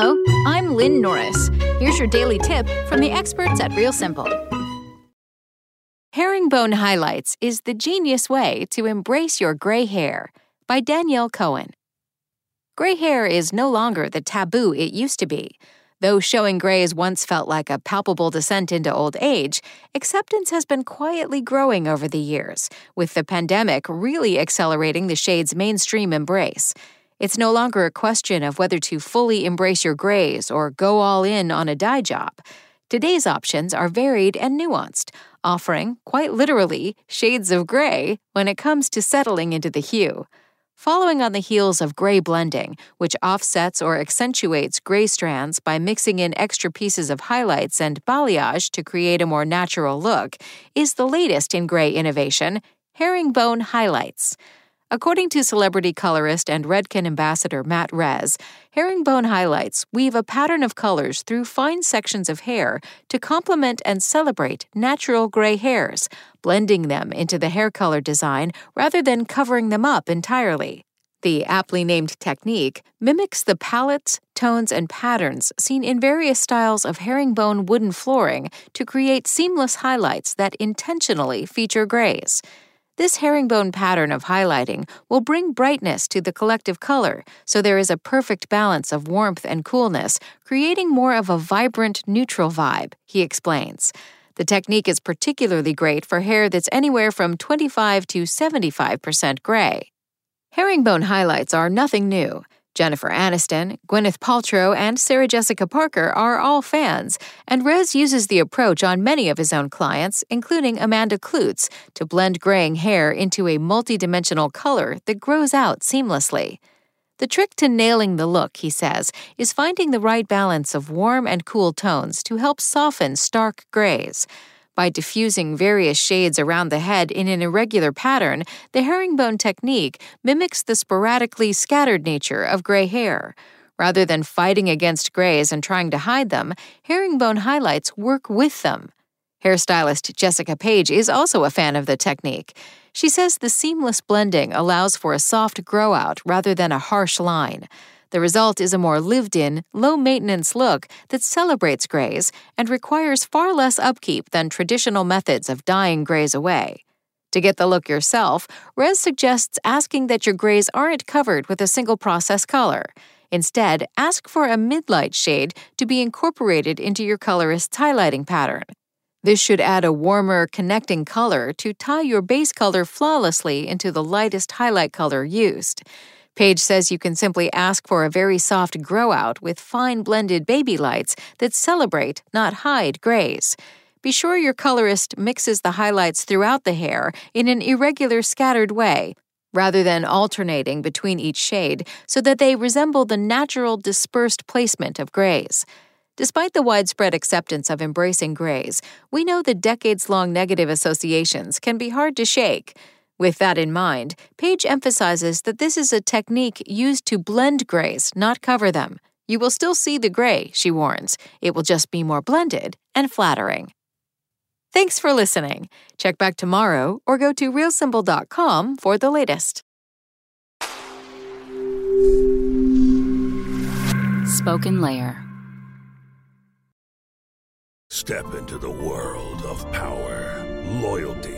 Hello, I'm Lynn Norris. Here's your daily tip from the experts at Real Simple. Herringbone Highlights is the genius way to embrace your gray hair by Danielle Cohen. Gray hair is no longer the taboo it used to be. Though showing grays once felt like a palpable descent into old age, acceptance has been quietly growing over the years, with the pandemic really accelerating the shade's mainstream embrace. It's no longer a question of whether to fully embrace your grays or go all in on a dye job. Today's options are varied and nuanced, offering, quite literally, shades of gray when it comes to settling into the hue. Following on the heels of gray blending, which offsets or accentuates gray strands by mixing in extra pieces of highlights and balayage to create a more natural look, is the latest in gray innovation herringbone highlights. According to celebrity colorist and Redken ambassador Matt Rez, herringbone highlights weave a pattern of colors through fine sections of hair to complement and celebrate natural gray hairs, blending them into the hair color design rather than covering them up entirely. The aptly named technique mimics the palettes, tones, and patterns seen in various styles of herringbone wooden flooring to create seamless highlights that intentionally feature grays. This herringbone pattern of highlighting will bring brightness to the collective color, so there is a perfect balance of warmth and coolness, creating more of a vibrant, neutral vibe, he explains. The technique is particularly great for hair that's anywhere from 25 to 75% gray. Herringbone highlights are nothing new. Jennifer Aniston, Gwyneth Paltrow, and Sarah Jessica Parker are all fans, and Rez uses the approach on many of his own clients, including Amanda Kloots, to blend graying hair into a multidimensional color that grows out seamlessly. The trick to nailing the look, he says, is finding the right balance of warm and cool tones to help soften stark grays. By diffusing various shades around the head in an irregular pattern, the herringbone technique mimics the sporadically scattered nature of gray hair. Rather than fighting against grays and trying to hide them, herringbone highlights work with them. Hairstylist Jessica Page is also a fan of the technique. She says the seamless blending allows for a soft grow out rather than a harsh line. The result is a more lived in, low maintenance look that celebrates grays and requires far less upkeep than traditional methods of dyeing grays away. To get the look yourself, Rez suggests asking that your grays aren't covered with a single process color. Instead, ask for a midlight shade to be incorporated into your colorist's highlighting pattern. This should add a warmer, connecting color to tie your base color flawlessly into the lightest highlight color used. Page says you can simply ask for a very soft grow out with fine blended baby lights that celebrate, not hide, grays. Be sure your colorist mixes the highlights throughout the hair in an irregular, scattered way, rather than alternating between each shade, so that they resemble the natural dispersed placement of grays. Despite the widespread acceptance of embracing grays, we know the decades long negative associations can be hard to shake. With that in mind, Page emphasizes that this is a technique used to blend grays, not cover them. You will still see the gray, she warns. It will just be more blended and flattering. Thanks for listening. Check back tomorrow or go to realsimple.com for the latest. Spoken Layer. Step into the world of power, loyalty